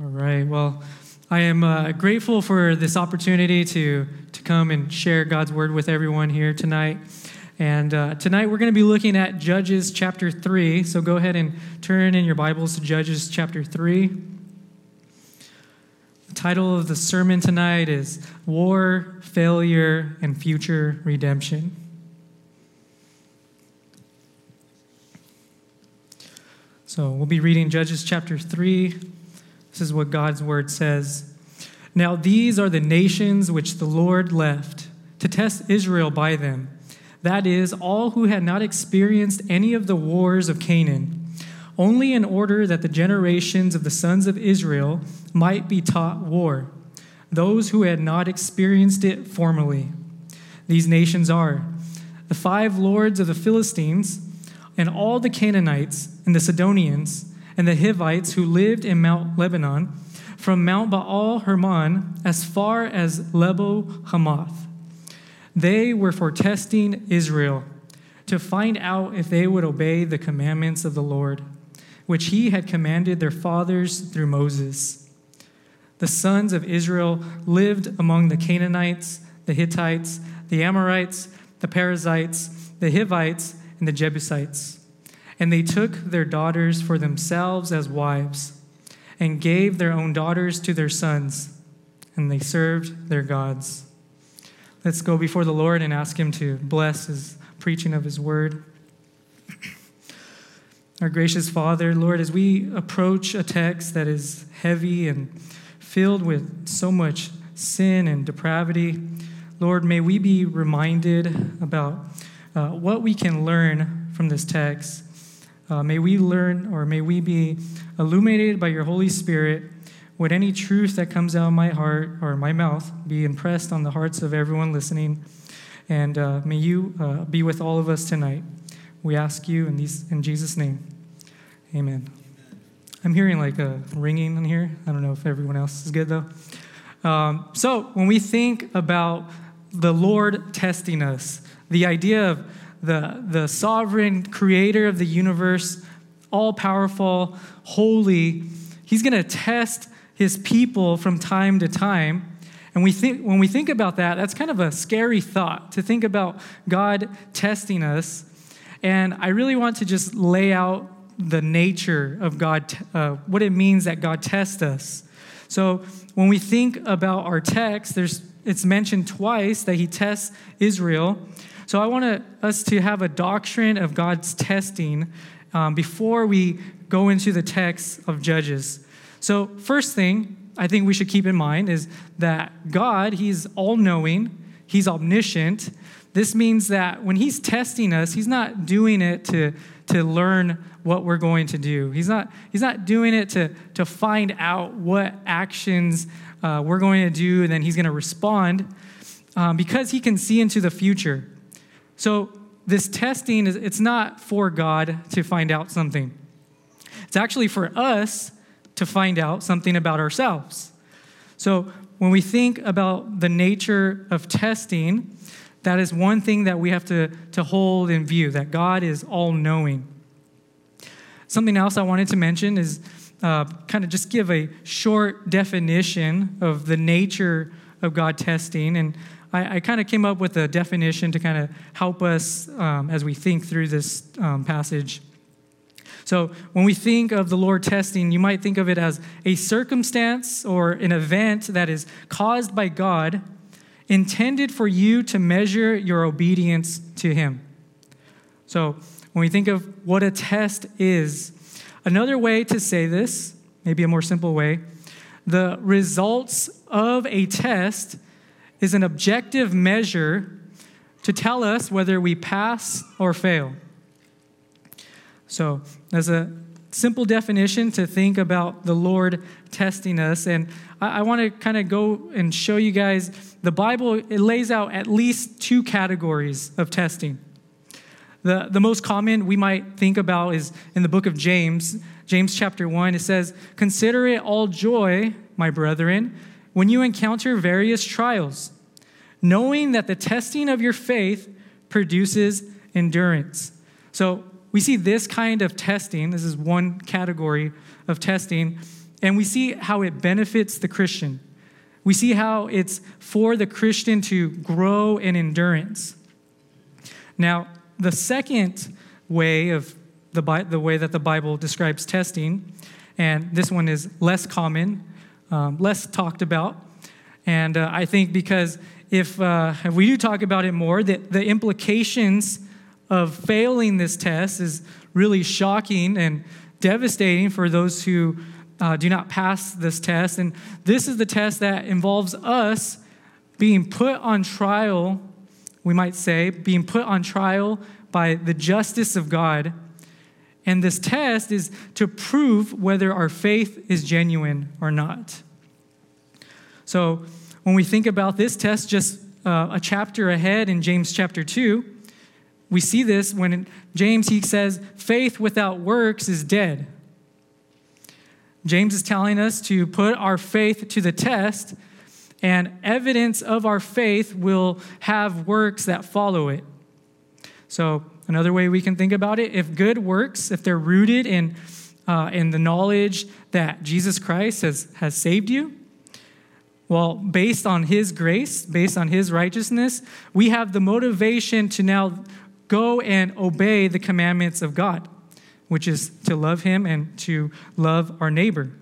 All right. Well, I am uh, grateful for this opportunity to, to come and share God's word with everyone here tonight. And uh, tonight we're going to be looking at Judges chapter 3. So go ahead and turn in your Bibles to Judges chapter 3. The title of the sermon tonight is War, Failure, and Future Redemption. So we'll be reading Judges chapter 3 this is what God's word says. Now, these are the nations which the Lord left to test Israel by them. That is, all who had not experienced any of the wars of Canaan, only in order that the generations of the sons of Israel might be taught war, those who had not experienced it formerly. These nations are the five lords of the Philistines, and all the Canaanites, and the Sidonians, and the Hivites who lived in Mount Lebanon, from Mount Baal Hermon as far as Lebo Hamath. They were for testing Israel to find out if they would obey the commandments of the Lord, which he had commanded their fathers through Moses. The sons of Israel lived among the Canaanites, the Hittites, the Amorites, the Perizzites, the Hivites, and the Jebusites. And they took their daughters for themselves as wives, and gave their own daughters to their sons, and they served their gods. Let's go before the Lord and ask Him to bless His preaching of His word. Our gracious Father, Lord, as we approach a text that is heavy and filled with so much sin and depravity, Lord, may we be reminded about uh, what we can learn from this text uh, may we learn or may we be illuminated by your Holy Spirit. Would any truth that comes out of my heart or my mouth be impressed on the hearts of everyone listening? And uh, may you uh, be with all of us tonight. We ask you in, these, in Jesus' name. Amen. I'm hearing like a ringing in here. I don't know if everyone else is good though. Um, so, when we think about the Lord testing us, the idea of the, the sovereign creator of the universe, all powerful, holy, he's going to test his people from time to time. And we think, when we think about that, that's kind of a scary thought to think about God testing us. And I really want to just lay out the nature of God, uh, what it means that God tests us. So when we think about our text, there's, it's mentioned twice that he tests Israel. So I want us to have a doctrine of God's testing um, before we go into the text of Judges. So, first thing I think we should keep in mind is that God, He's all knowing, He's omniscient. This means that when He's testing us, He's not doing it to, to learn what we're going to do. He's not, he's not doing it to, to find out what actions uh, we're going to do and then He's going to respond um, because He can see into the future. So this testing is it's not for God to find out something. It's actually for us to find out something about ourselves. So when we think about the nature of testing, that is one thing that we have to, to hold in view, that God is all knowing. Something else I wanted to mention is uh, kind of just give a short definition of the nature of God testing. And I, I kind of came up with a definition to kind of help us um, as we think through this um, passage. So, when we think of the Lord testing, you might think of it as a circumstance or an event that is caused by God intended for you to measure your obedience to Him. So, when we think of what a test is, another way to say this, maybe a more simple way, the results of a test is an objective measure to tell us whether we pass or fail. So, as a simple definition to think about the Lord testing us, and I, I want to kind of go and show you guys the Bible, it lays out at least two categories of testing. The, the most common we might think about is in the book of James, James chapter 1. It says, Consider it all joy, my brethren, when you encounter various trials, knowing that the testing of your faith produces endurance. So we see this kind of testing, this is one category of testing, and we see how it benefits the Christian. We see how it's for the Christian to grow in endurance. Now, the second way of the, the way that the Bible describes testing, and this one is less common, um, less talked about, and uh, I think because if, uh, if we do talk about it more, the, the implications of failing this test is really shocking and devastating for those who uh, do not pass this test. And this is the test that involves us being put on trial, we might say, being put on trial by the justice of God. And this test is to prove whether our faith is genuine or not. So when we think about this test, just uh, a chapter ahead in James chapter 2, we see this when James he says faith without works is dead. James is telling us to put our faith to the test, and evidence of our faith will have works that follow it. So, another way we can think about it if good works, if they're rooted in, uh, in the knowledge that Jesus Christ has, has saved you, well, based on his grace, based on his righteousness, we have the motivation to now go and obey the commandments of God which is to love him and to love our neighbor.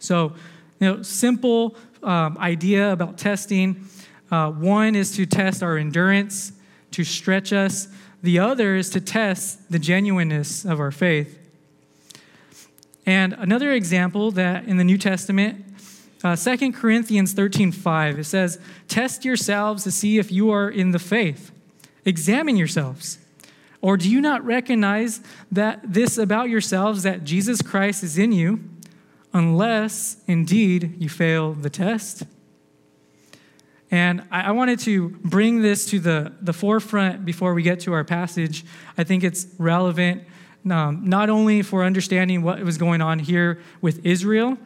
So, you know, simple um, idea about testing. Uh, one is to test our endurance, to stretch us. The other is to test the genuineness of our faith. And another example that in the New Testament, uh, 2 Corinthians 13 5, it says, Test yourselves to see if you are in the faith. Examine yourselves. Or do you not recognize that this about yourselves that Jesus Christ is in you, unless indeed you fail the test? And I, wanted to bring this to the, the forefront before we get to our passage. I think it's relevant um, not only for understanding what was going on here with Israel,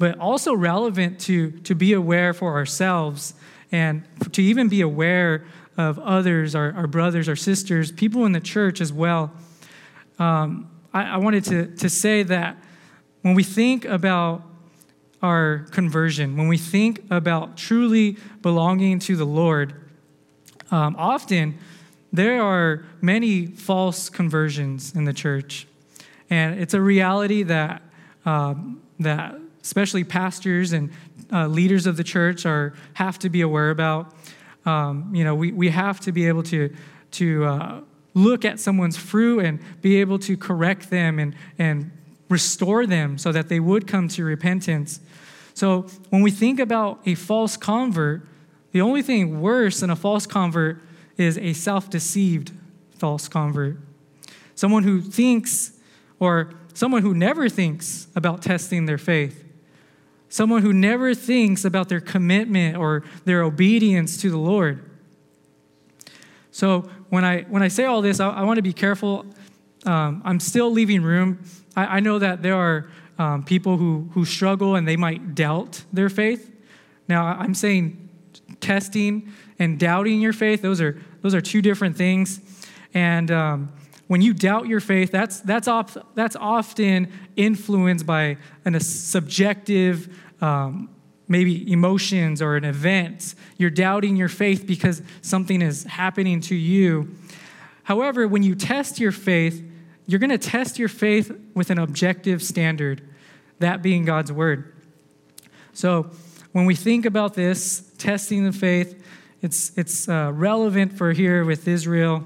but also relevant to, to be aware for ourselves and to even be aware of others, our, our brothers, our sisters, people in the church as well. Um, I, I wanted to, to say that when we think about our conversion, when we think about truly belonging to the Lord, um, often there are many false conversions in the church. And it's a reality that, um, that especially pastors and uh, leaders of the church are, have to be aware about. Um, you know, we, we have to be able to, to uh, look at someone's fruit and be able to correct them and, and restore them so that they would come to repentance. So when we think about a false convert, the only thing worse than a false convert is a self deceived false convert. Someone who thinks, or someone who never thinks about testing their faith someone who never thinks about their commitment or their obedience to the Lord. So when I when I say all this, I, I want to be careful. Um, I'm still leaving room. I, I know that there are um, people who who struggle and they might doubt their faith. Now I'm saying testing and doubting your faith; those are those are two different things. And um, when you doubt your faith, that's that's op- that's often influenced by an, a subjective um, maybe emotions or an event. You're doubting your faith because something is happening to you. However, when you test your faith, you're going to test your faith with an objective standard, that being God's word. So, when we think about this, testing the faith, it's, it's uh, relevant for here with Israel.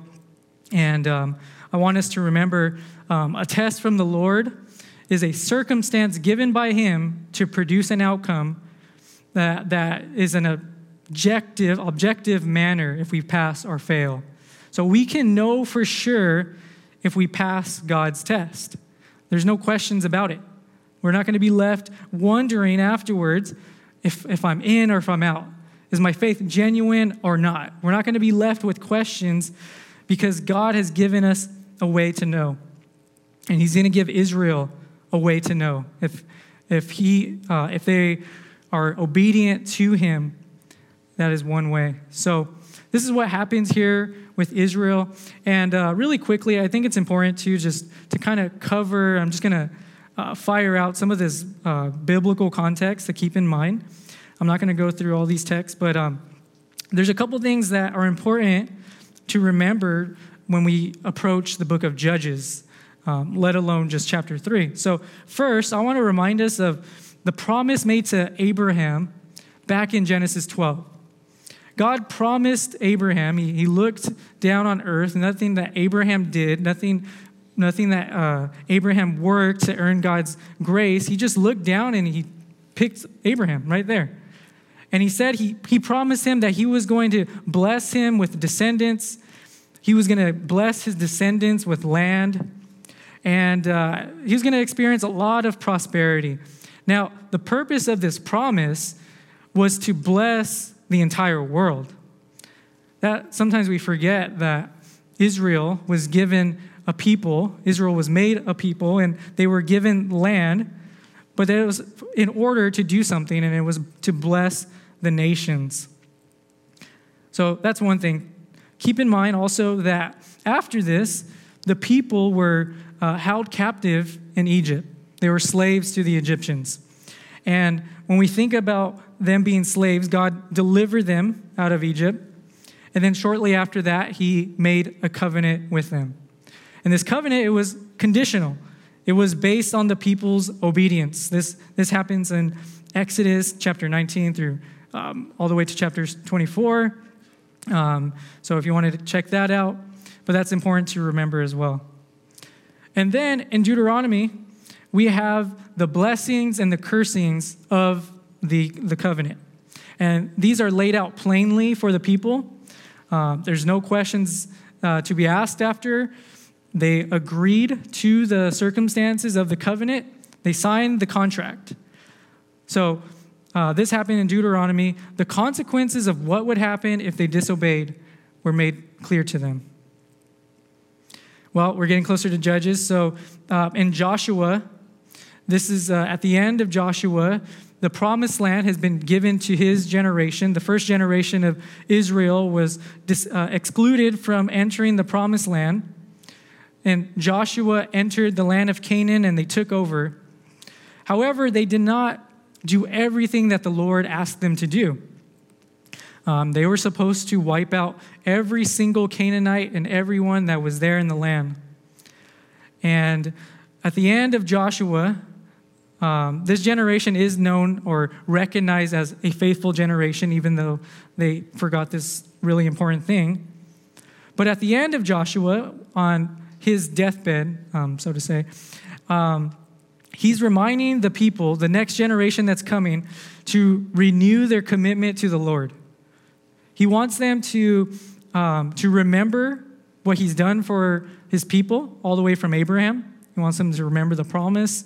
And um, I want us to remember um, a test from the Lord is a circumstance given by Him to produce an outcome that, that is an objective, objective manner if we pass or fail. So we can know for sure if we pass God's test. There's no questions about it. We're not going to be left wondering afterwards if, if I'm in or if I'm out. Is my faith genuine or not? We're not going to be left with questions because God has given us a way to know. And He's going to give Israel a way to know if if he uh, if they are obedient to him that is one way so this is what happens here with israel and uh, really quickly i think it's important to just to kind of cover i'm just going to uh, fire out some of this uh, biblical context to keep in mind. I'm not going to go through all these texts, but um, there's a couple things that are important to remember when we approach the book of Judges, um, let alone just chapter 3. So, first, I want to remind us of the promise made to Abraham back in Genesis 12. God promised Abraham, he, he looked down on earth, nothing that Abraham did, nothing, nothing that uh, Abraham worked to earn God's grace. He just looked down and he picked Abraham right there. And he said he, he promised him that he was going to bless him with descendants. He was going to bless his descendants with land. And uh, he was going to experience a lot of prosperity. Now, the purpose of this promise was to bless the entire world. That sometimes we forget that Israel was given a people, Israel was made a people, and they were given land, but it was in order to do something, and it was to bless the nations. So that's one thing. Keep in mind also that after this, the people were uh, held captive in Egypt. They were slaves to the Egyptians. And when we think about them being slaves, God delivered them out of Egypt. And then shortly after that, he made a covenant with them. And this covenant, it was conditional. It was based on the people's obedience. This, this happens in Exodus chapter 19 through um, all the way to chapter 24. Um, so if you wanted to check that out, but that's important to remember as well. And then in Deuteronomy, we have the blessings and the cursings of the, the covenant. And these are laid out plainly for the people. Uh, there's no questions uh, to be asked after. They agreed to the circumstances of the covenant, they signed the contract. So, uh, this happened in Deuteronomy. The consequences of what would happen if they disobeyed were made clear to them. Well, we're getting closer to Judges. So, uh, in Joshua, this is uh, at the end of Joshua, the promised land has been given to his generation. The first generation of Israel was dis, uh, excluded from entering the promised land. And Joshua entered the land of Canaan and they took over. However, they did not do everything that the Lord asked them to do. Um, they were supposed to wipe out every single Canaanite and everyone that was there in the land. And at the end of Joshua, um, this generation is known or recognized as a faithful generation, even though they forgot this really important thing. But at the end of Joshua, on his deathbed, um, so to say, um, he's reminding the people, the next generation that's coming, to renew their commitment to the Lord. He wants them to, um, to remember what he's done for his people, all the way from Abraham. He wants them to remember the promise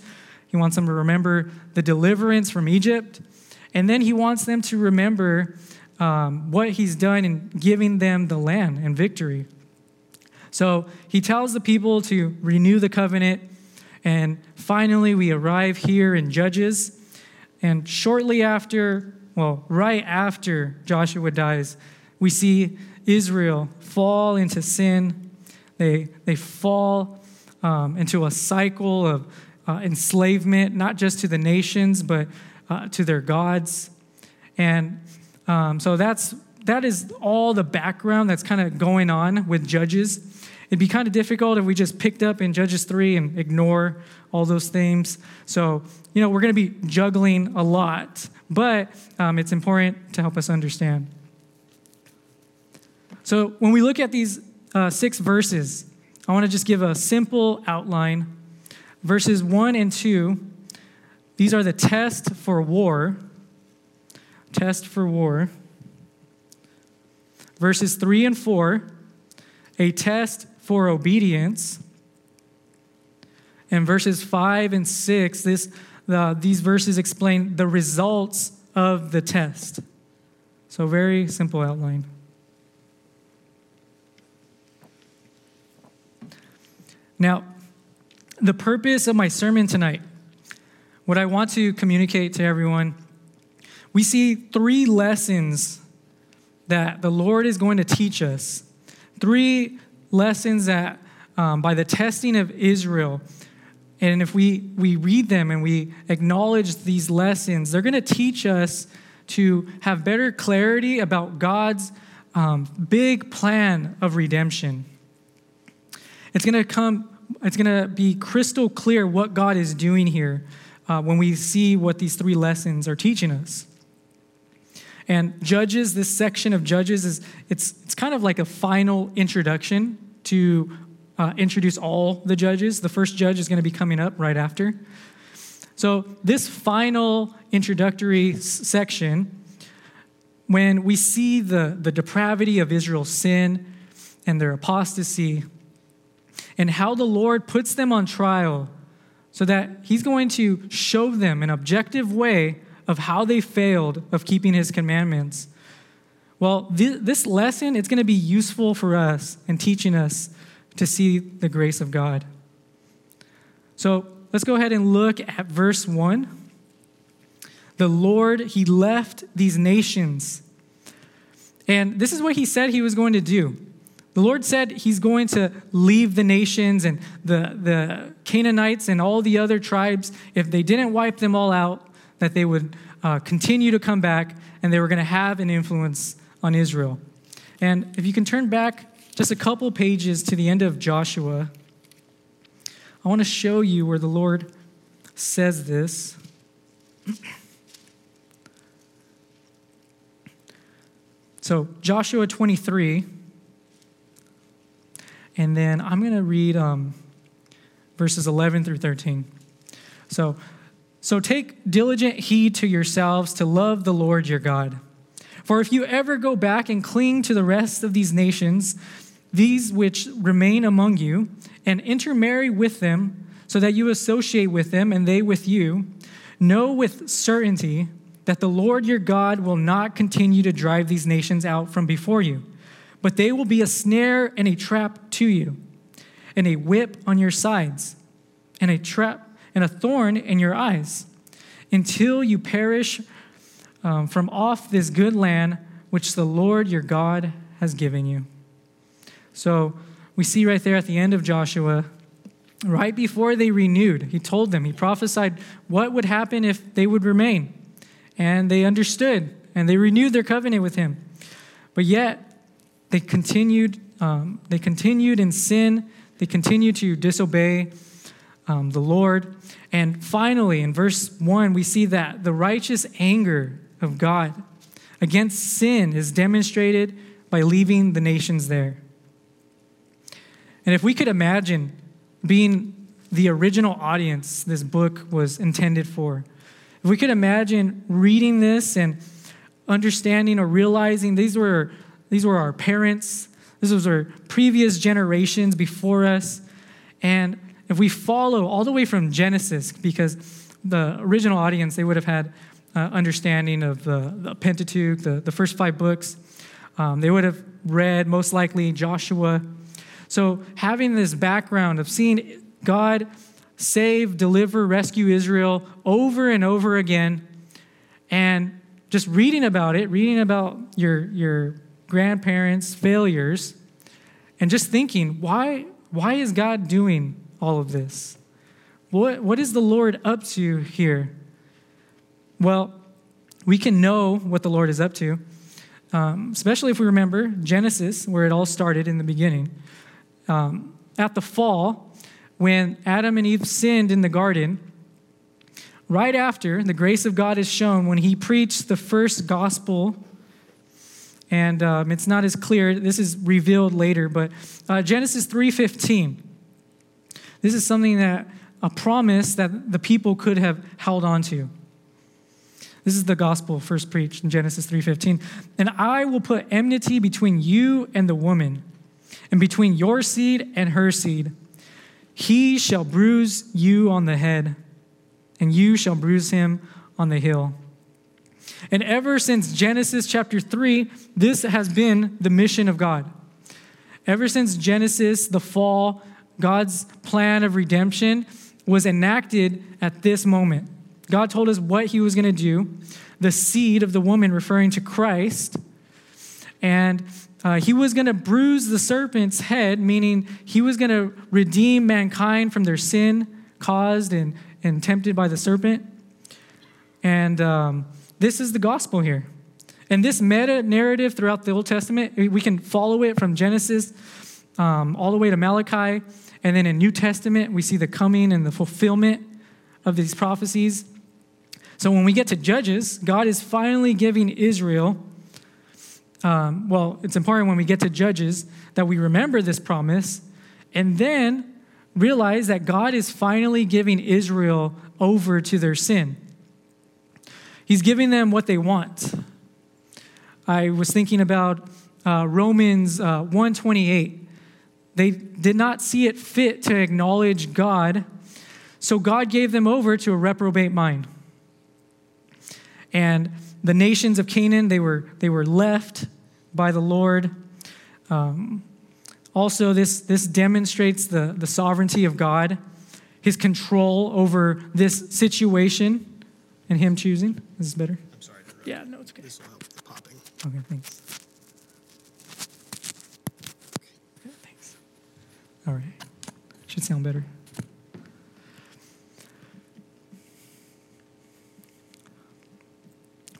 he wants them to remember the deliverance from Egypt. And then he wants them to remember um, what he's done in giving them the land and victory. So he tells the people to renew the covenant. And finally, we arrive here in Judges. And shortly after, well, right after Joshua dies, we see Israel fall into sin. They, they fall um, into a cycle of uh, enslavement, not just to the nations, but uh, to their gods. And um, so that's that is all the background that's kind of going on with Judges. It'd be kind of difficult if we just picked up in Judges 3 and ignore all those themes. So, you know, we're going to be juggling a lot, but um, it's important to help us understand. So, when we look at these uh, six verses, I want to just give a simple outline Verses 1 and 2, these are the test for war. Test for war. Verses 3 and 4, a test for obedience. And verses 5 and 6, this, the, these verses explain the results of the test. So, very simple outline. Now, the purpose of my sermon tonight, what I want to communicate to everyone, we see three lessons that the Lord is going to teach us. Three lessons that, um, by the testing of Israel, And if we, we read them and we acknowledge these lessons, they're going to teach us to have better clarity about God's um, big plan of redemption. It's going to come, it's going to be crystal clear what God is doing here uh, when we see what these three lessons are teaching us. And Judges, this section of Judges is it's it's kind of like a final introduction to uh, introduce all the judges. The first judge is going to be coming up right after. So this final introductory s- section, when we see the, the depravity of Israel's sin and their apostasy, and how the Lord puts them on trial so that He's going to show them an objective way of how they failed of keeping his commandments. Well, th- this lesson it's going to be useful for us in teaching us to see the grace of God. So, let's go ahead and look at verse 1. The Lord, he left these nations. And this is what he said he was going to do. The Lord said he's going to leave the nations and the, the Canaanites and all the other tribes. If they didn't wipe them all out, that they would uh, continue to come back and they were going to have an influence on Israel. And if you can turn back just a couple pages to the end of Joshua, I want to show you where the Lord says this. So, Joshua 23, and then I'm going to read um, verses 11 through 13. So, so take diligent heed to yourselves to love the Lord your God. For if you ever go back and cling to the rest of these nations, these which remain among you, and intermarry with them, so that you associate with them and they with you, know with certainty that the Lord your God will not continue to drive these nations out from before you, but they will be a snare and a trap to you, and a whip on your sides, and a trap and a thorn in your eyes, until you perish um, from off this good land which the Lord your God has given you. So we see right there at the end of Joshua, right before they renewed, he told them, he prophesied what would happen if they would remain. And they understood and they renewed their covenant with him. But yet, they continued, um, they continued in sin, they continued to disobey um, the Lord. And finally, in verse 1, we see that the righteous anger of God against sin is demonstrated by leaving the nations there. And if we could imagine being the original audience this book was intended for, if we could imagine reading this and understanding or realizing these were, these were our parents, this was our previous generations before us, and if we follow all the way from Genesis, because the original audience, they would have had uh, understanding of the, the Pentateuch, the, the first five books. Um, they would have read, most likely, Joshua. So, having this background of seeing God save, deliver, rescue Israel over and over again, and just reading about it, reading about your, your grandparents' failures, and just thinking, why, why is God doing all of this? What, what is the Lord up to here? Well, we can know what the Lord is up to, um, especially if we remember Genesis, where it all started in the beginning. Um, at the fall, when Adam and Eve sinned in the garden, right after the grace of God is shown, when he preached the first gospel, and um, it's not as clear, this is revealed later, but uh, Genesis 3.15, this is something that, a promise that the people could have held on to. This is the gospel first preached in Genesis 3:15. And I will put enmity between you and the woman, and between your seed and her seed. He shall bruise you on the head, and you shall bruise him on the heel. And ever since Genesis chapter 3, this has been the mission of God. Ever since Genesis, the fall, God's plan of redemption was enacted at this moment. God told us what he was going to do. The seed of the woman, referring to Christ. And uh, he was going to bruise the serpent's head, meaning he was going to redeem mankind from their sin, caused and, and tempted by the serpent. And um, this is the gospel here. And this meta narrative throughout the Old Testament, we can follow it from Genesis um, all the way to Malachi. And then in New Testament, we see the coming and the fulfillment of these prophecies. So when we get to Judges, God is finally giving Israel, um, well, it's important when we get to Judges that we remember this promise and then realize that God is finally giving Israel over to their sin. He's giving them what they want. I was thinking about uh, Romans uh, 128. They did not see it fit to acknowledge God, so God gave them over to a reprobate mind. And the nations of Canaan, they were, they were left by the Lord. Um, also, this, this demonstrates the, the sovereignty of God, his control over this situation, and him choosing. Is this better? I'm sorry. Yeah, no, it's okay. This will help with popping. Okay, thanks. Okay, thanks. All right. Should sound better.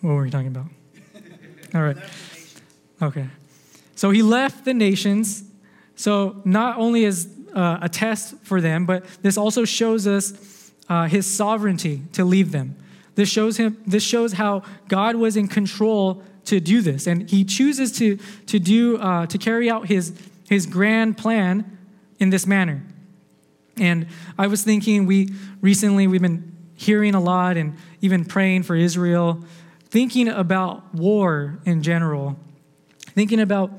What were we talking about? All right. Okay. So he left the nations. So not only is uh, a test for them, but this also shows us uh, his sovereignty to leave them. This shows him. This shows how God was in control to do this, and He chooses to to do uh, to carry out His His grand plan in this manner. And I was thinking, we recently we've been hearing a lot and even praying for Israel, thinking about war in general, thinking about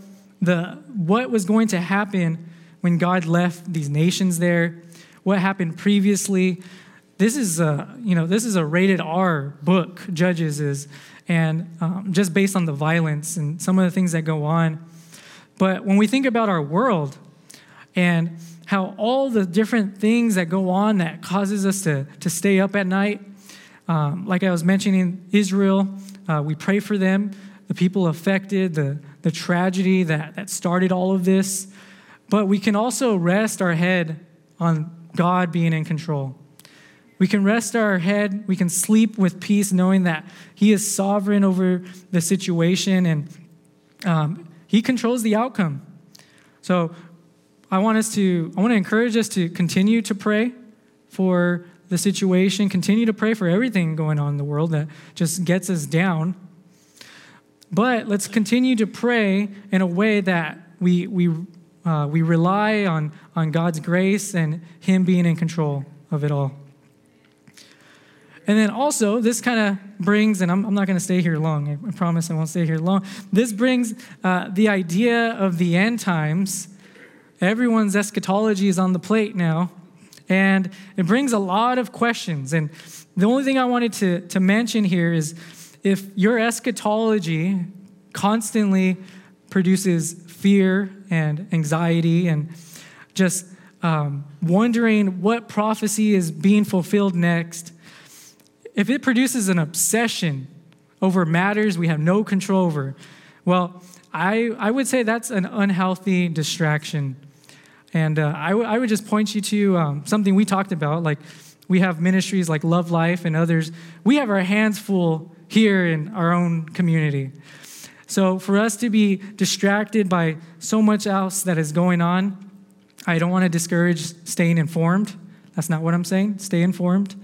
the what was going to happen when God left these nations there, what happened previously, this is a you know this is a rated R book. Judges is, and um, just based on the violence and some of the things that go on. But when we think about our world and how all the different things that go on that causes us to, to stay up at night, um, like I was mentioning, Israel, uh, we pray for them, the people affected, the, the tragedy that, that started all of this. But we can also rest our head on God being in control. We can rest our head, we can sleep with peace, knowing that He is sovereign over the situation and um, He controls the outcome. So I want us to, I want to encourage us to continue to pray for the situation, continue to pray for everything going on in the world that just gets us down. But let's continue to pray in a way that we, we, uh, we rely on, on God's grace and Him being in control of it all. And then also, this kind of brings, and I'm, I'm not going to stay here long, I promise I won't stay here long. This brings uh, the idea of the end times. Everyone's eschatology is on the plate now, and it brings a lot of questions. And the only thing I wanted to, to mention here is if your eschatology constantly produces fear and anxiety and just um, wondering what prophecy is being fulfilled next, if it produces an obsession over matters we have no control over, well, I, I would say that's an unhealthy distraction. And uh, I, w- I would just point you to um, something we talked about. Like, we have ministries like Love Life and others. We have our hands full here in our own community. So, for us to be distracted by so much else that is going on, I don't want to discourage staying informed. That's not what I'm saying. Stay informed.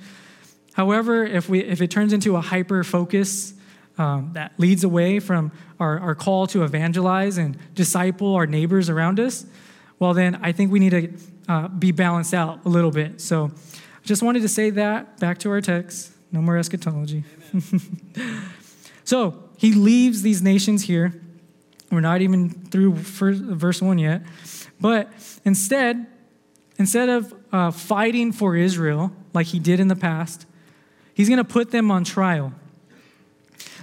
However, if, we, if it turns into a hyper focus um, that leads away from our, our call to evangelize and disciple our neighbors around us, well, then I think we need to uh, be balanced out a little bit. So just wanted to say that. Back to our text. No more eschatology. so he leaves these nations here. We're not even through first, verse 1 yet. But instead, instead of uh, fighting for Israel like he did in the past, He's going to put them on trial.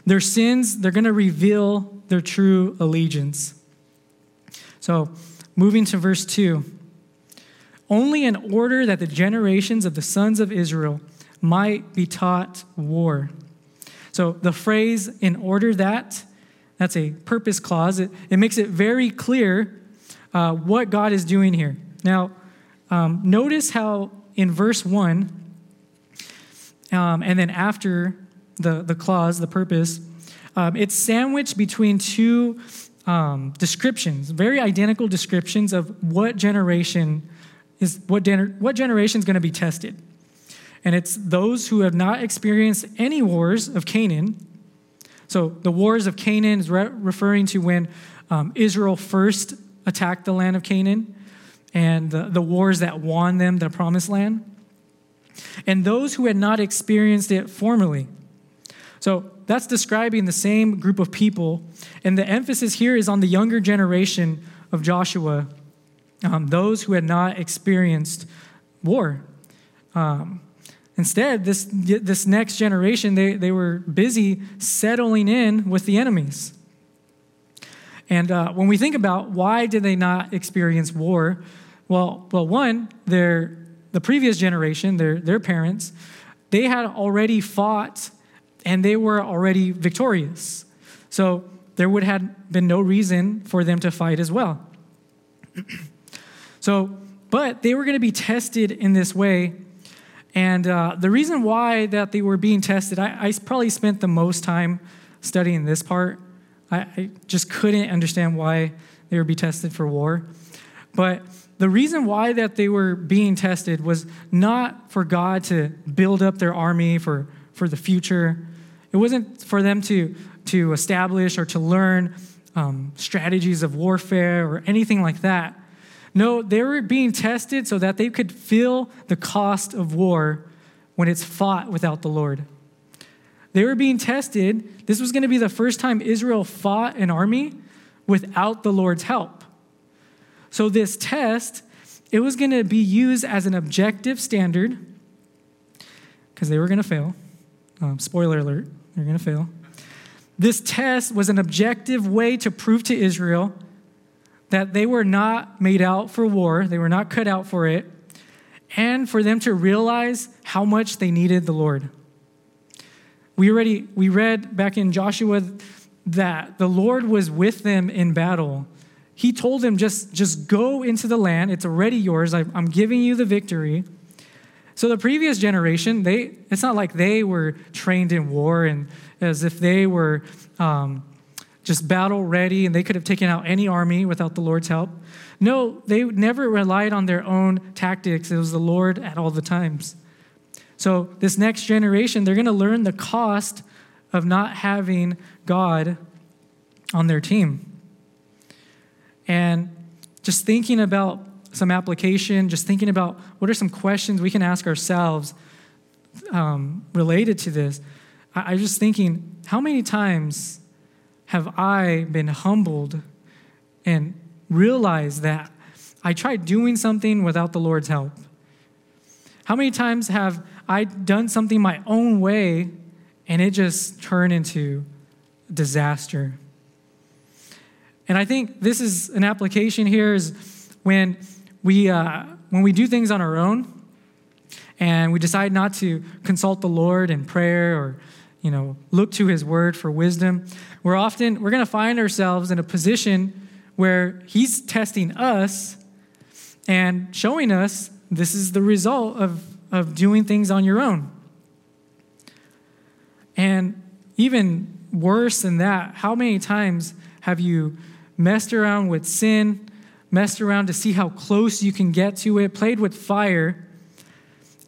Their sins, they're going to reveal their true allegiance. So, moving to verse 2 only in order that the generations of the sons of Israel might be taught war. So, the phrase, in order that, that's a purpose clause. It, it makes it very clear uh, what God is doing here. Now, um, notice how in verse 1, um, and then after the, the clause, the purpose, um, it's sandwiched between two um, descriptions, very identical descriptions of what generation is what, gener- what generation is going to be tested. And it's those who have not experienced any wars of Canaan. So the wars of Canaan is re- referring to when um, Israel first attacked the land of Canaan and the, the wars that won them the promised land. And those who had not experienced it formerly. So that's describing the same group of people. And the emphasis here is on the younger generation of Joshua, um, those who had not experienced war. Um, instead, this, this next generation, they, they were busy settling in with the enemies. And uh, when we think about why did they not experience war, well, well, one, their the previous generation, their their parents, they had already fought and they were already victorious. So there would have been no reason for them to fight as well. so, but they were going to be tested in this way. And uh, the reason why that they were being tested, I, I probably spent the most time studying this part I, I just couldn't understand why they would be tested for war. But the reason why that they were being tested was not for God to build up their army for, for the future. It wasn't for them to, to establish or to learn um, strategies of warfare or anything like that. No, they were being tested so that they could feel the cost of war when it's fought without the Lord. They were being tested. This was going to be the first time Israel fought an army without the Lord's help. So, this test, it was going to be used as an objective standard because they were going to fail. Um, spoiler alert, they're going to fail. This test was an objective way to prove to Israel that they were not made out for war, they were not cut out for it, and for them to realize how much they needed the Lord. We already we read back in Joshua that the Lord was with them in battle. He told them just just go into the land. It's already yours. I, I'm giving you the victory. So the previous generation, they it's not like they were trained in war and as if they were um, just battle ready and they could have taken out any army without the Lord's help. No, they never relied on their own tactics. It was the Lord at all the times. So, this next generation, they're going to learn the cost of not having God on their team. And just thinking about some application, just thinking about what are some questions we can ask ourselves um, related to this, I, I was just thinking, how many times have I been humbled and realized that I tried doing something without the Lord's help? How many times have I'd done something my own way and it just turned into disaster. And I think this is an application here is when we, uh, when we do things on our own and we decide not to consult the Lord in prayer or you know look to his word for wisdom we're often we're going to find ourselves in a position where he's testing us and showing us this is the result of of doing things on your own. And even worse than that, how many times have you messed around with sin, messed around to see how close you can get to it, played with fire,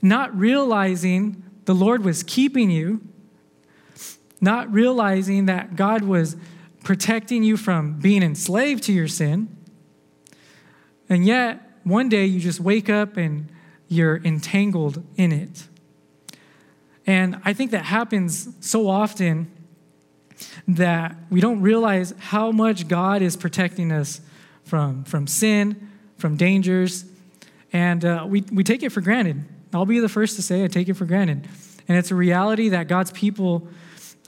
not realizing the Lord was keeping you, not realizing that God was protecting you from being enslaved to your sin. And yet, one day you just wake up and you're entangled in it. And I think that happens so often that we don't realize how much God is protecting us from, from sin, from dangers, and uh, we, we take it for granted. I'll be the first to say I take it for granted. And it's a reality that God's people,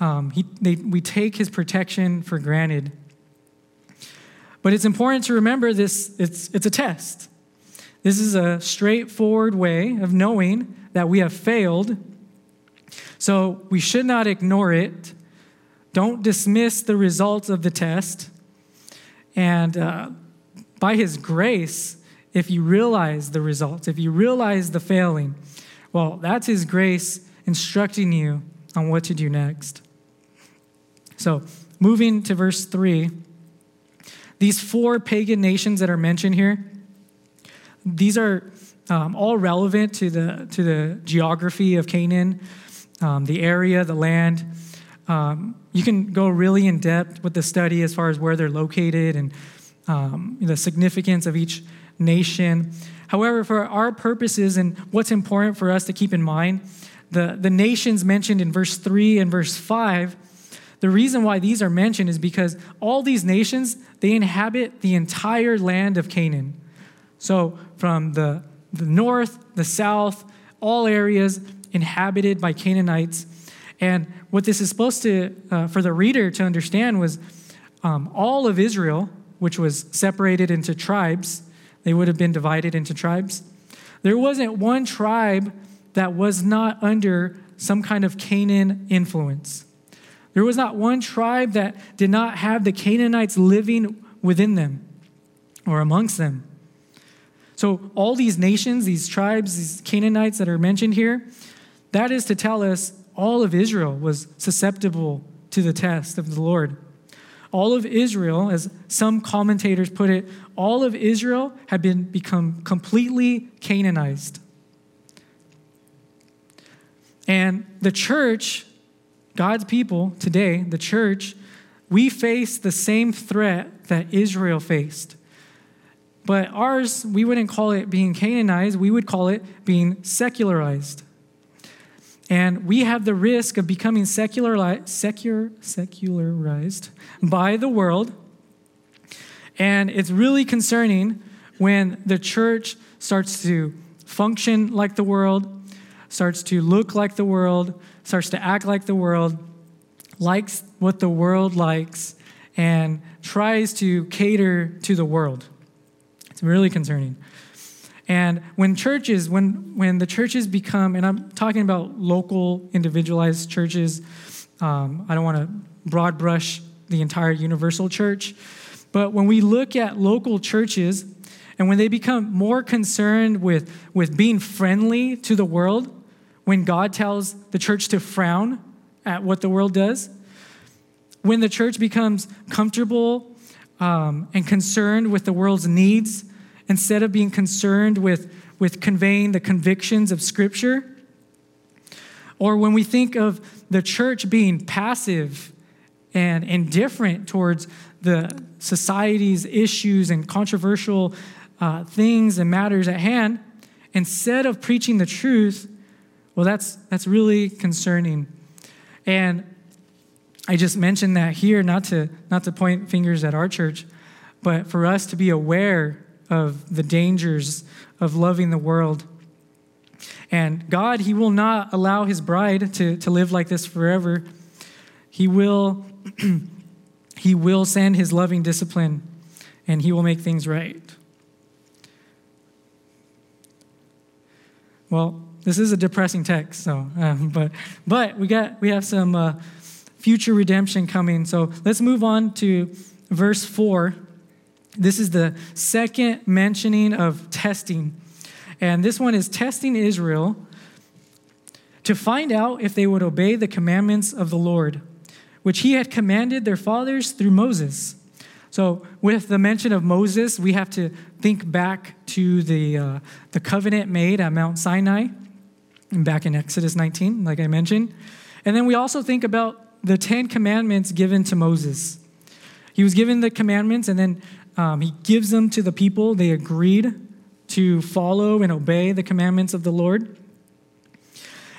um, he, they, we take his protection for granted. But it's important to remember this it's, it's a test. This is a straightforward way of knowing that we have failed. So we should not ignore it. Don't dismiss the results of the test. And uh, by His grace, if you realize the results, if you realize the failing, well, that's His grace instructing you on what to do next. So, moving to verse 3, these four pagan nations that are mentioned here, these are um, all relevant to the, to the geography of Canaan, um, the area, the land. Um, you can go really in depth with the study as far as where they're located and um, the significance of each nation. However, for our purposes and what's important for us to keep in mind, the, the nations mentioned in verse 3 and verse 5, the reason why these are mentioned is because all these nations, they inhabit the entire land of Canaan. So from the, the north, the south, all areas inhabited by Canaanites. And what this is supposed to, uh, for the reader to understand, was um, all of Israel, which was separated into tribes, they would have been divided into tribes. There wasn't one tribe that was not under some kind of Canaan influence. There was not one tribe that did not have the Canaanites living within them or amongst them. So, all these nations, these tribes, these Canaanites that are mentioned here, that is to tell us all of Israel was susceptible to the test of the Lord. All of Israel, as some commentators put it, all of Israel had been become completely Canaanized. And the church, God's people today, the church, we face the same threat that Israel faced. But ours, we wouldn't call it being Canaanized, we would call it being secularized. And we have the risk of becoming secular, secular, secularized by the world. And it's really concerning when the church starts to function like the world, starts to look like the world, starts to act like the world, likes what the world likes, and tries to cater to the world. It's really concerning. And when churches, when, when the churches become, and I'm talking about local, individualized churches, um, I don't want to broad brush the entire universal church, but when we look at local churches and when they become more concerned with, with being friendly to the world, when God tells the church to frown at what the world does, when the church becomes comfortable um, and concerned with the world's needs instead of being concerned with, with conveying the convictions of Scripture. Or when we think of the church being passive and indifferent towards the society's issues and controversial uh, things and matters at hand, instead of preaching the truth, well, that's, that's really concerning. And I just mentioned that here, not to, not to point fingers at our church, but for us to be aware of the dangers of loving the world. And God, He will not allow His bride to, to live like this forever. He will, he will send His loving discipline and He will make things right. Well, this is a depressing text, so um, but but we got we have some uh, future redemption coming. So let's move on to verse four. This is the second mentioning of testing. And this one is testing Israel to find out if they would obey the commandments of the Lord, which he had commanded their fathers through Moses. So, with the mention of Moses, we have to think back to the, uh, the covenant made at Mount Sinai, back in Exodus 19, like I mentioned. And then we also think about the Ten Commandments given to Moses. He was given the commandments, and then um, he gives them to the people. They agreed to follow and obey the commandments of the Lord.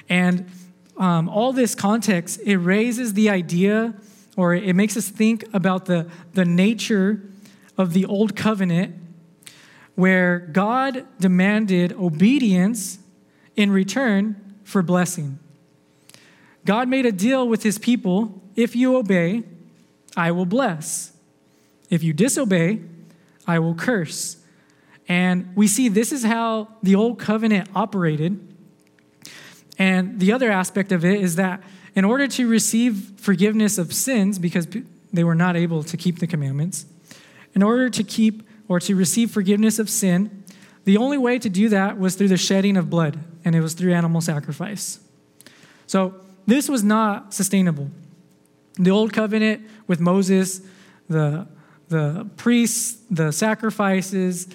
And um, all this context, it raises the idea or it makes us think about the, the nature of the old covenant where God demanded obedience in return for blessing. God made a deal with his people if you obey, I will bless. If you disobey, I will curse. And we see this is how the old covenant operated. And the other aspect of it is that in order to receive forgiveness of sins, because they were not able to keep the commandments, in order to keep or to receive forgiveness of sin, the only way to do that was through the shedding of blood, and it was through animal sacrifice. So this was not sustainable. The old covenant with Moses, the, the priests, the sacrifices,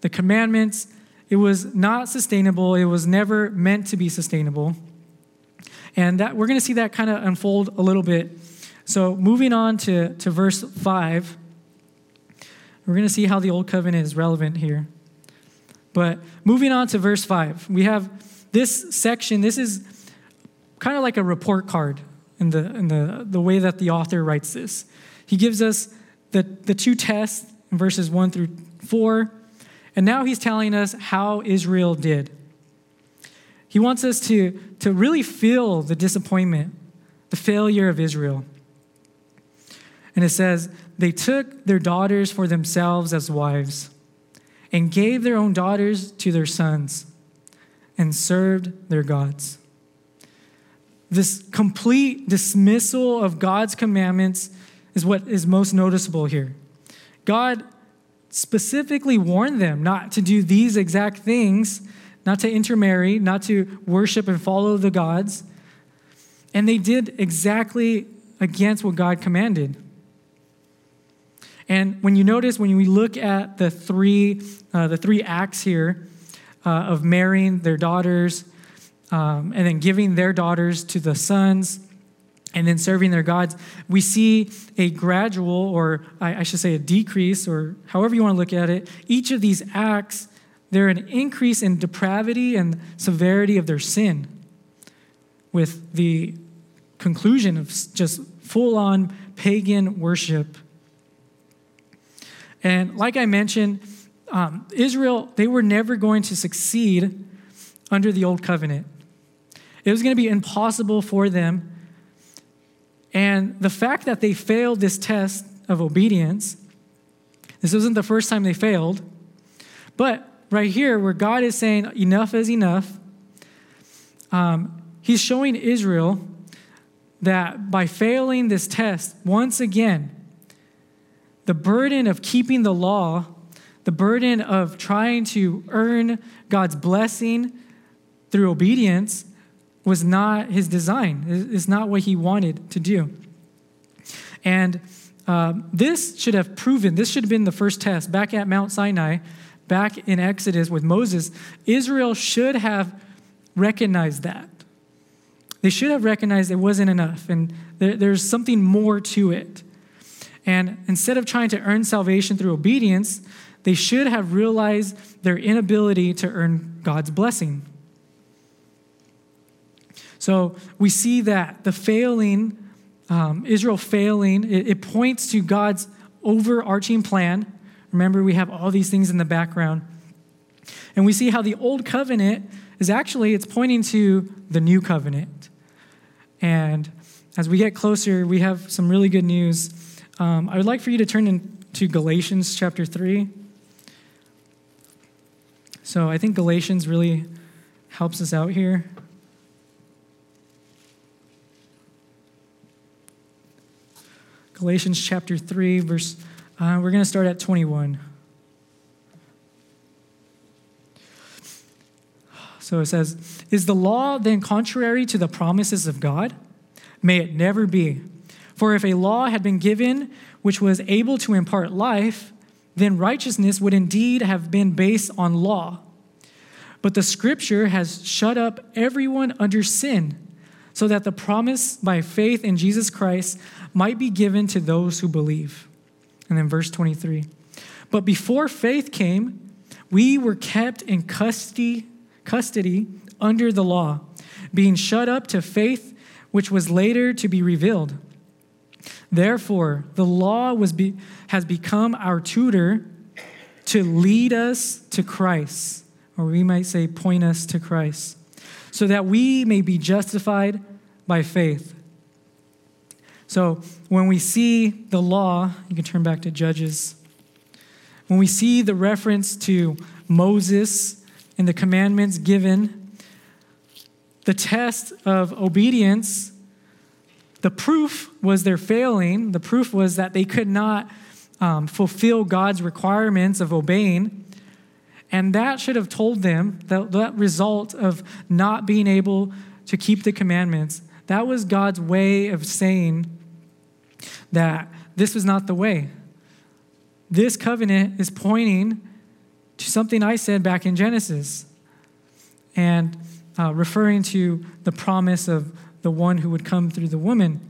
the commandments, it was not sustainable. It was never meant to be sustainable. And that we're going to see that kind of unfold a little bit. So moving on to, to verse 5, we're going to see how the old covenant is relevant here. But moving on to verse 5, we have this section. This is kind of like a report card in the, in the, the way that the author writes this. He gives us the, the two tests in verses 1 through 4, and now he's telling us how Israel did. He wants us to, to really feel the disappointment, the failure of Israel. And it says, They took their daughters for themselves as wives, and gave their own daughters to their sons, and served their gods. This complete dismissal of God's commandments is what is most noticeable here. God specifically warned them not to do these exact things, not to intermarry, not to worship and follow the gods. And they did exactly against what God commanded. And when you notice, when we look at the three, uh, the three acts here uh, of marrying their daughters, um, and then giving their daughters to the sons, and then serving their gods, we see a gradual, or I, should say a decrease, or however you want to look at it. Each of these acts, they're an increase in depravity and severity of their sin, with the conclusion of just full on pagan worship. And like I mentioned, um, Israel, they were never going to succeed under the old covenant. It was going to be impossible for them. And the fact that they failed this test of obedience, this wasn't the first time they failed, but right here, where God is saying, enough is enough, um, he's showing Israel that by failing this test, once again, the burden of keeping the law, the burden of trying to earn God's blessing through obedience, was not his design, it's not what he wanted to do. And um, this should have proven, this should have been the first test back at Mount Sinai, back in Exodus with Moses. Israel should have recognized that. They should have recognized it wasn't enough, and there, there's something more to it. And instead of trying to earn salvation through obedience, they should have realized their inability to earn God's blessing. So we see that the failing, um, Israel failing, it, it points to God's overarching plan. Remember, we have all these things in the background. And we see how the old covenant is actually, it's pointing to the new covenant. And as we get closer, we have some really good news. Um, I would like for you to turn into Galatians chapter 3. So I think Galatians really helps us out here. Galatians chapter 3, verse, uh, we're going to start at 21. So it says, Is the law then contrary to the promises of God? May it never be. For if a law had been given which was able to impart life, then righteousness would indeed have been based on law. But the scripture has shut up everyone under sin so that the promise by faith in Jesus Christ might be given to those who believe. And then verse 23. But before faith came, we were kept in custody, custody under the law, being shut up to faith which was later to be revealed. Therefore, the law was be, has become our tutor to lead us to Christ, or we might say, point us to Christ so that we may be justified by faith. So when we see the law, you can turn back to Judges. When we see the reference to Moses and the commandments given, the test of obedience, the proof was their failing. The proof was that they could not um, fulfill God's requirements of obeying. And that should have told them that, that result of not being able to keep the commandments, that was God's way of saying that this was not the way. This covenant is pointing to something I said back in Genesis and uh, referring to the promise of the one who would come through the woman.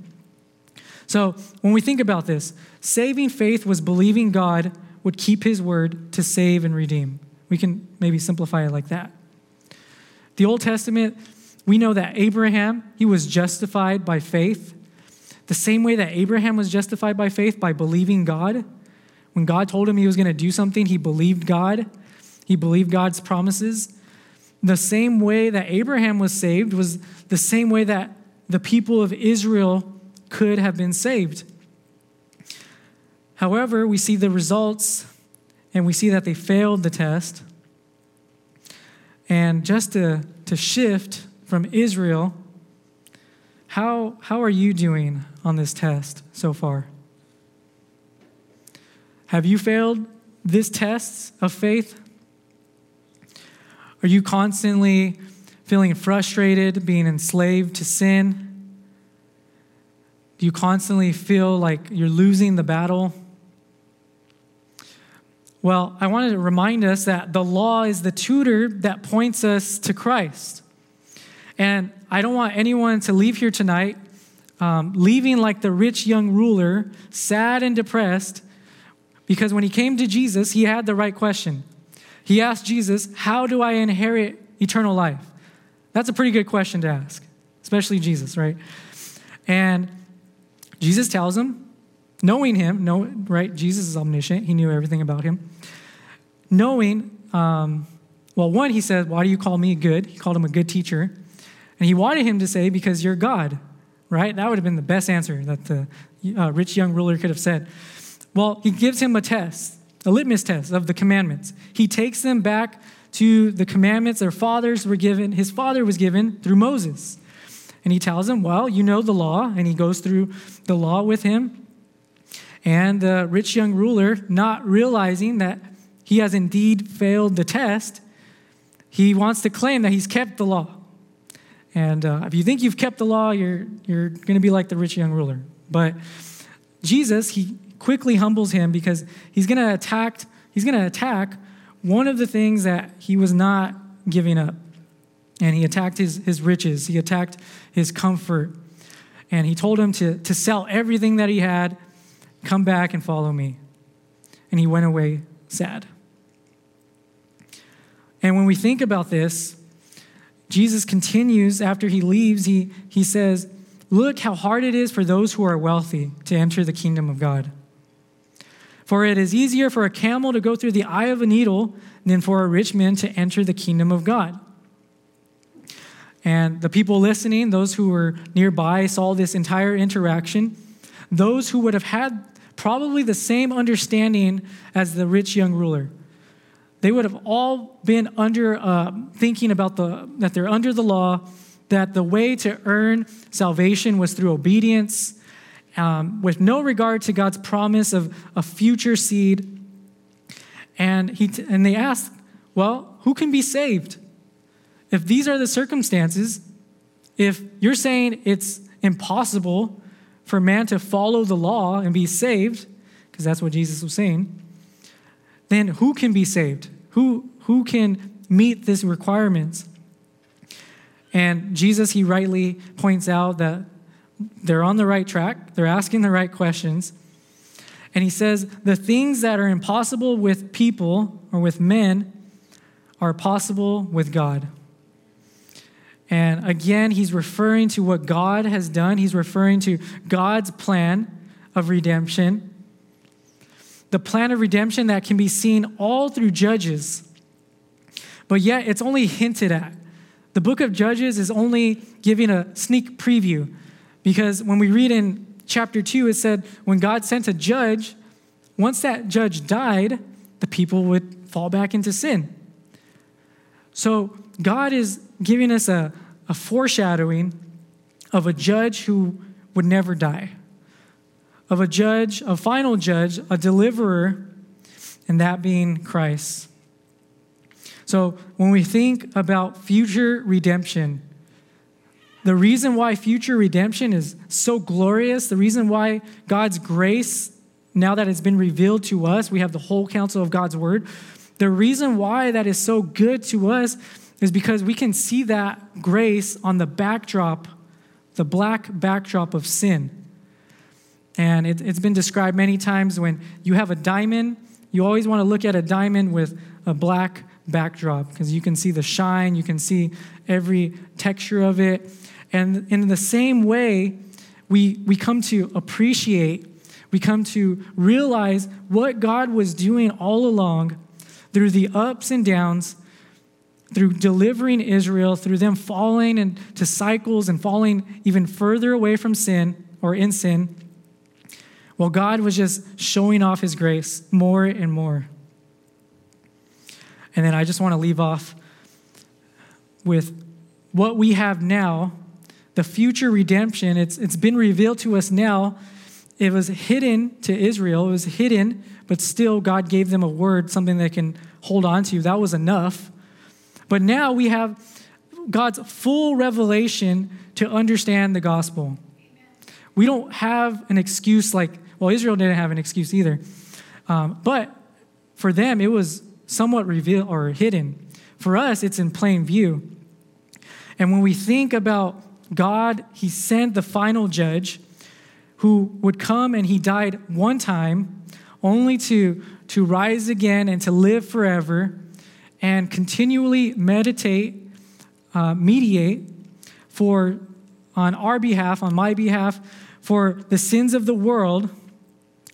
So when we think about this, saving faith was believing God would keep his word to save and redeem. We can maybe simplify it like that. The Old Testament, we know that Abraham, he was justified by faith. The same way that Abraham was justified by faith by believing God. When God told him he was going to do something, he believed God. He believed God's promises. The same way that Abraham was saved was the same way that the people of Israel could have been saved. However, we see the results and we see that they failed the test. And just to, to shift from Israel, how, how are you doing on this test so far? Have you failed this test of faith? Are you constantly feeling frustrated, being enslaved to sin? Do you constantly feel like you're losing the battle? Well, I wanted to remind us that the law is the tutor that points us to Christ. And I don't want anyone to leave here tonight um, leaving like the rich young ruler, sad and depressed, because when he came to Jesus, he had the right question. He asked Jesus, How do I inherit eternal life? That's a pretty good question to ask, especially Jesus, right? And Jesus tells him, knowing him, know, right? Jesus is omniscient. He knew everything about him. Knowing, um, well, one, he said, Why do you call me good? He called him a good teacher. And he wanted him to say, Because you're God, right? That would have been the best answer that the uh, rich young ruler could have said. Well, he gives him a test, a litmus test of the commandments. He takes them back to the commandments their fathers were given, his father was given through Moses. And he tells him, Well, you know the law. And he goes through the law with him. And the rich young ruler, not realizing that he has indeed failed the test, he wants to claim that he's kept the law. And uh, if you think you've kept the law, you're, you're going to be like the rich young ruler. But Jesus, he quickly humbles him because he's going to attack, he's going to attack one of the things that he was not giving up. And he attacked his, his riches, he attacked his comfort. And he told him to, to sell everything that he had, come back and follow me. And he went away sad. And when we think about this, Jesus continues after he leaves, he, he says, Look how hard it is for those who are wealthy to enter the kingdom of God. For it is easier for a camel to go through the eye of a needle than for a rich man to enter the kingdom of God. And the people listening, those who were nearby, saw this entire interaction. Those who would have had probably the same understanding as the rich young ruler. They would have all been under uh, thinking about the that they're under the law, that the way to earn salvation was through obedience, um, with no regard to God's promise of a future seed. And he t- and they asked, well, who can be saved? If these are the circumstances, if you're saying it's impossible for man to follow the law and be saved, because that's what Jesus was saying, then who can be saved? Who, who can meet these requirements? And Jesus, he rightly points out that they're on the right track, they're asking the right questions. And he says, the things that are impossible with people or with men are possible with God. And again, he's referring to what God has done. He's referring to God's plan of redemption. The plan of redemption that can be seen all through Judges, but yet it's only hinted at. The book of Judges is only giving a sneak preview because when we read in chapter 2, it said when God sent a judge, once that judge died, the people would fall back into sin. So God is giving us a, a foreshadowing of a judge who would never die, of a judge, a final judge, a deliverer, and that being Christ. So when we think about future redemption, the reason why future redemption is so glorious, the reason why God's grace, now that it's been revealed to us, we have the whole counsel of God's word. The reason why that is so good to us is because we can see that grace on the backdrop, the black backdrop of sin. And it, has been described many times when you have a diamond, you always want to look at a diamond with a black backdrop because you can see the shine, you can see every texture of it. And in the same way, we, we come to appreciate, we come to realize what God was doing all along through the ups and downs, through delivering Israel, through them falling into cycles and falling even further away from sin or in sin. Well, God was just showing off his grace more and more. And then I just want to leave off with what we have now, the future redemption. It's, it's been revealed to us now. It was hidden to Israel, it was hidden, but still God gave them a word, something they can hold on to. That was enough. But now we have God's full revelation to understand the gospel. We don't have an excuse like, well, Israel didn't have an excuse either. Um, but for them, it was somewhat revealed or hidden. For us, it's in plain view. And when we think about God, He sent the final judge who would come and He died one time only to, to rise again and to live forever and continually meditate, uh, mediate for on our behalf, on my behalf, for the sins of the world.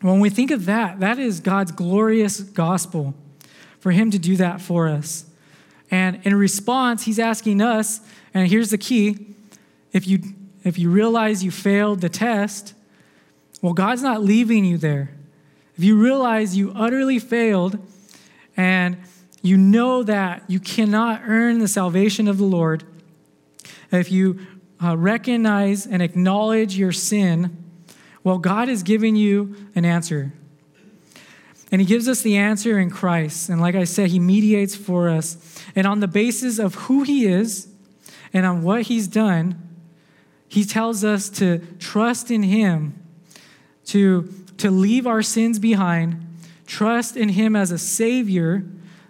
When we think of that, that is God's glorious gospel for Him to do that for us. And in response, He's asking us, and here's the key if you, if you realize you failed the test, well, God's not leaving you there. If you realize you utterly failed and you know that you cannot earn the salvation of the Lord, if you uh, recognize and acknowledge your sin, well, God is giving you an answer. And he gives us the answer in Christ. And like I said, he mediates for us. And on the basis of who he is and on what he's done, he tells us to trust in him, to, to leave our sins behind, trust in him as a savior,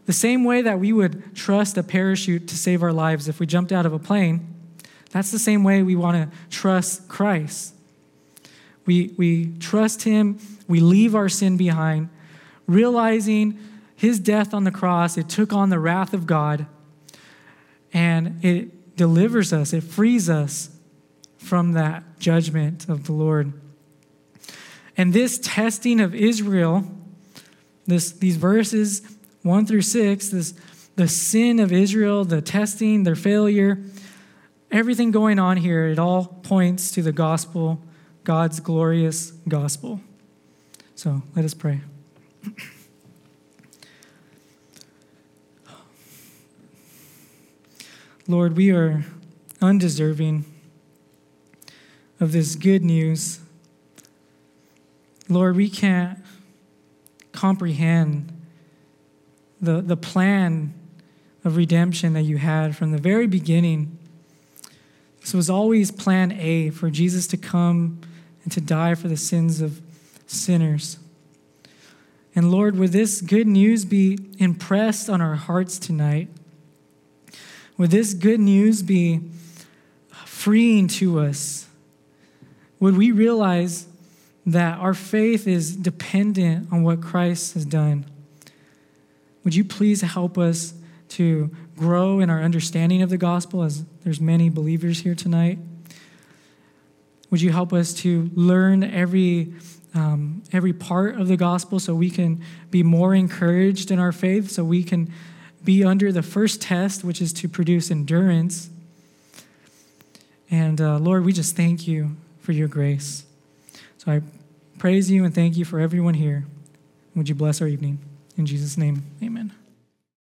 the same way that we would trust a parachute to save our lives if we jumped out of a plane. That's the same way we want to trust Christ. We, we trust him, we leave our sin behind, realizing his death on the cross, it took on the wrath of God and it delivers us, it frees us from that judgment of the Lord. And this testing of Israel, this, these verses 1 through 6, this, the sin of Israel, the testing, their failure, everything going on here, it all points to the gospel, God's glorious gospel. So let us pray. Lord, we are undeserving of this good news. Lord, we can't comprehend the, the plan of redemption that you had from the very beginning. This was always plan A for Jesus to come and to die for the sins of sinners. And Lord, would this good news be impressed on our hearts tonight? Would this good news be freeing to us? Would we realize that our faith is dependent on what Christ has done? Would you please help us to grow in our understanding of the gospel as there's many believers here tonight? Would you help us to learn every um, every part of the gospel so we can be more encouraged in our faith, so we can be under the first test, which is to produce endurance. And uh, Lord, we just thank you for your grace. So I praise you and thank you for everyone here. Would you bless our evening? In Jesus' name, amen.